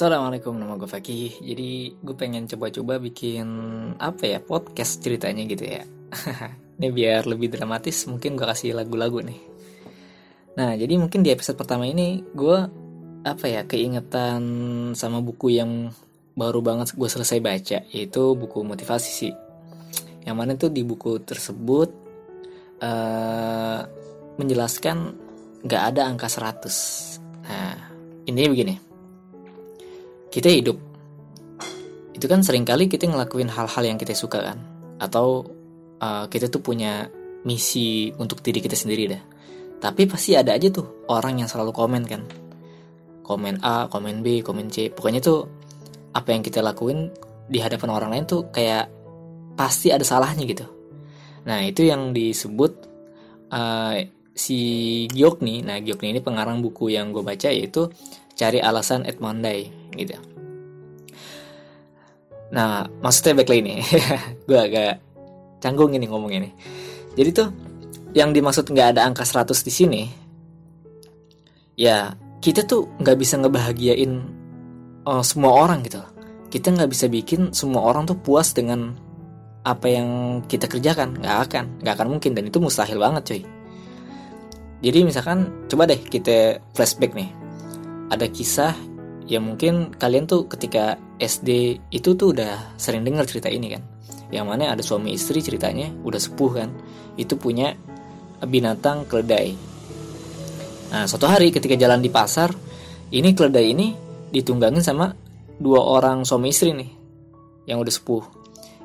Assalamualaikum, nama gue Fakih. Jadi gue pengen coba-coba bikin apa ya podcast ceritanya gitu ya. ini biar lebih dramatis, mungkin gue kasih lagu-lagu nih. Nah, jadi mungkin di episode pertama ini gue apa ya keingetan sama buku yang baru banget gue selesai baca, yaitu buku motivasi sih. Yang mana tuh di buku tersebut uh, menjelaskan nggak ada angka 100. Nah, ini begini kita hidup. Itu kan sering kali kita ngelakuin hal-hal yang kita suka kan? Atau uh, kita tuh punya misi untuk diri kita sendiri dah. Tapi pasti ada aja tuh orang yang selalu komen kan? Komen A komen B komen C. Pokoknya tuh apa yang kita lakuin di hadapan orang lain tuh kayak pasti ada salahnya gitu. Nah itu yang disebut uh, si nih. Nah Gyok nih ini pengarang buku yang gue baca yaitu cari alasan at Monday gitu. Nah, maksudnya back ini, gue agak canggung ini ngomong ini. Jadi tuh yang dimaksud nggak ada angka 100 di sini, ya kita tuh nggak bisa ngebahagiain uh, semua orang gitu. Kita nggak bisa bikin semua orang tuh puas dengan apa yang kita kerjakan, nggak akan, nggak akan mungkin dan itu mustahil banget cuy. Jadi misalkan coba deh kita flashback nih, ada kisah ya mungkin kalian tuh ketika SD itu tuh udah sering dengar cerita ini kan. Yang mana ada suami istri ceritanya udah sepuh kan. Itu punya binatang keledai. Nah suatu hari ketika jalan di pasar ini keledai ini ditunggangin sama dua orang suami istri nih yang udah sepuh.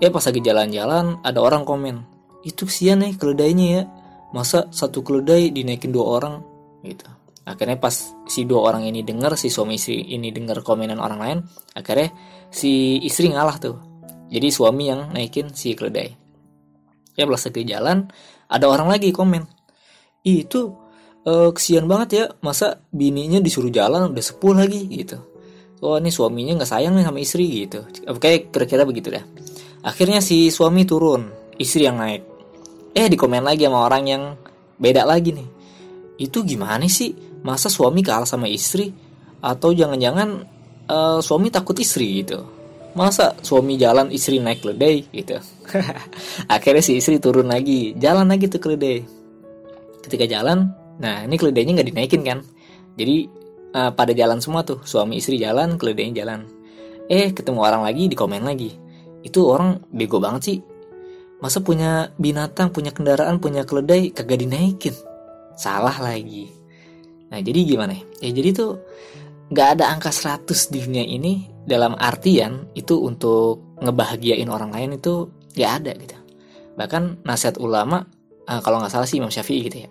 Ya pas lagi jalan-jalan ada orang komen itu kesian nih keledainya ya. Masa satu keledai dinaikin dua orang? Gitu akhirnya pas si dua orang ini dengar si suami istri ini dengar komenan orang lain akhirnya si istri ngalah tuh. Jadi suami yang naikin si keledai. Ya belas ke jalan ada orang lagi komen. Itu uh, kesian banget ya masa bininya disuruh jalan udah sepuh lagi gitu. Oh ini suaminya nggak sayang nih sama istri gitu. Kayak kira-kira begitu dah. Akhirnya si suami turun istri yang naik. Eh dikomen lagi sama orang yang beda lagi nih. Itu gimana sih masa suami kalah sama istri? Atau jangan-jangan uh, suami takut istri? gitu. Masa suami jalan istri naik keledai? gitu. Akhirnya si istri turun lagi jalan lagi tuh keledai. Ketika jalan nah ini keledainya nggak dinaikin kan? Jadi uh, pada jalan semua tuh suami istri jalan keledainya jalan. Eh ketemu orang lagi di komen lagi. Itu orang bego banget sih. Masa punya binatang punya kendaraan punya keledai kagak dinaikin? Salah lagi Nah jadi gimana ya? Ya jadi tuh gak ada angka 100 di dunia ini dalam artian itu untuk ngebahagiain orang lain itu gak ada gitu. Bahkan nasihat ulama uh, kalau nggak salah sih Imam Syafi'i gitu ya.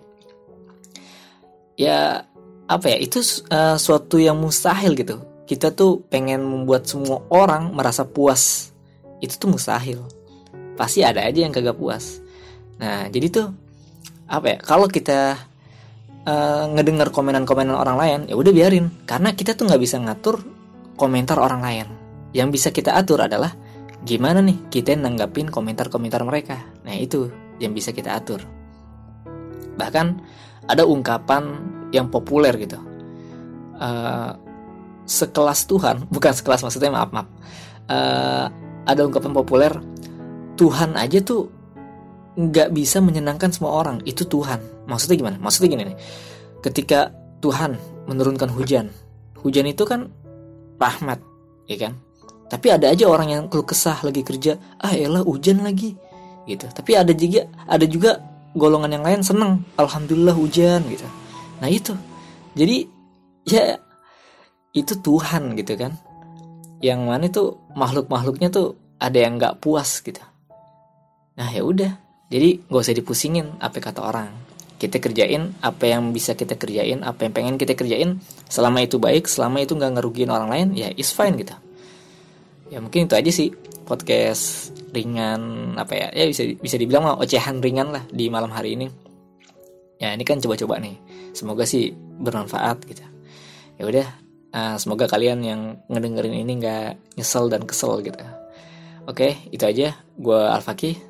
Ya apa ya itu uh, suatu yang mustahil gitu. Kita tuh pengen membuat semua orang merasa puas. Itu tuh mustahil. Pasti ada aja yang kagak puas. Nah jadi tuh apa ya kalau kita uh, ngedengar komenan-komenan orang lain ya udah biarin. Karena kita tuh nggak bisa ngatur komentar orang lain. Yang bisa kita atur adalah gimana nih kita nanggapin komentar-komentar mereka? Nah itu yang bisa kita atur. Bahkan ada ungkapan yang populer gitu. Uh, sekelas Tuhan bukan sekelas maksudnya maaf maaf. Uh, ada ungkapan populer Tuhan aja tuh nggak bisa menyenangkan semua orang. Itu Tuhan. Maksudnya gimana? Maksudnya gini nih. Ketika Tuhan menurunkan hujan. Hujan itu kan rahmat ya kan? Tapi ada aja orang yang keluh kesah lagi kerja ah elah hujan lagi. Gitu. Tapi ada juga ada juga golongan yang lain seneng alhamdulillah hujan gitu. Nah itu. Jadi ya itu Tuhan gitu kan? Yang mana itu makhluk makhluknya tuh ada yang nggak puas gitu. Nah ya udah jadi gak usah dipusingin apa kata orang. Kita kerjain apa yang bisa kita kerjain, apa yang pengen kita kerjain. Selama itu baik, selama itu nggak ngerugiin orang lain, ya is fine gitu. Ya mungkin itu aja sih podcast ringan apa ya ya bisa bisa dibilang mah ocehan ringan lah di malam hari ini ya ini kan coba-coba nih semoga sih bermanfaat gitu ya udah uh, semoga kalian yang ngedengerin ini nggak nyesel dan kesel gitu oke itu aja gue Alfaki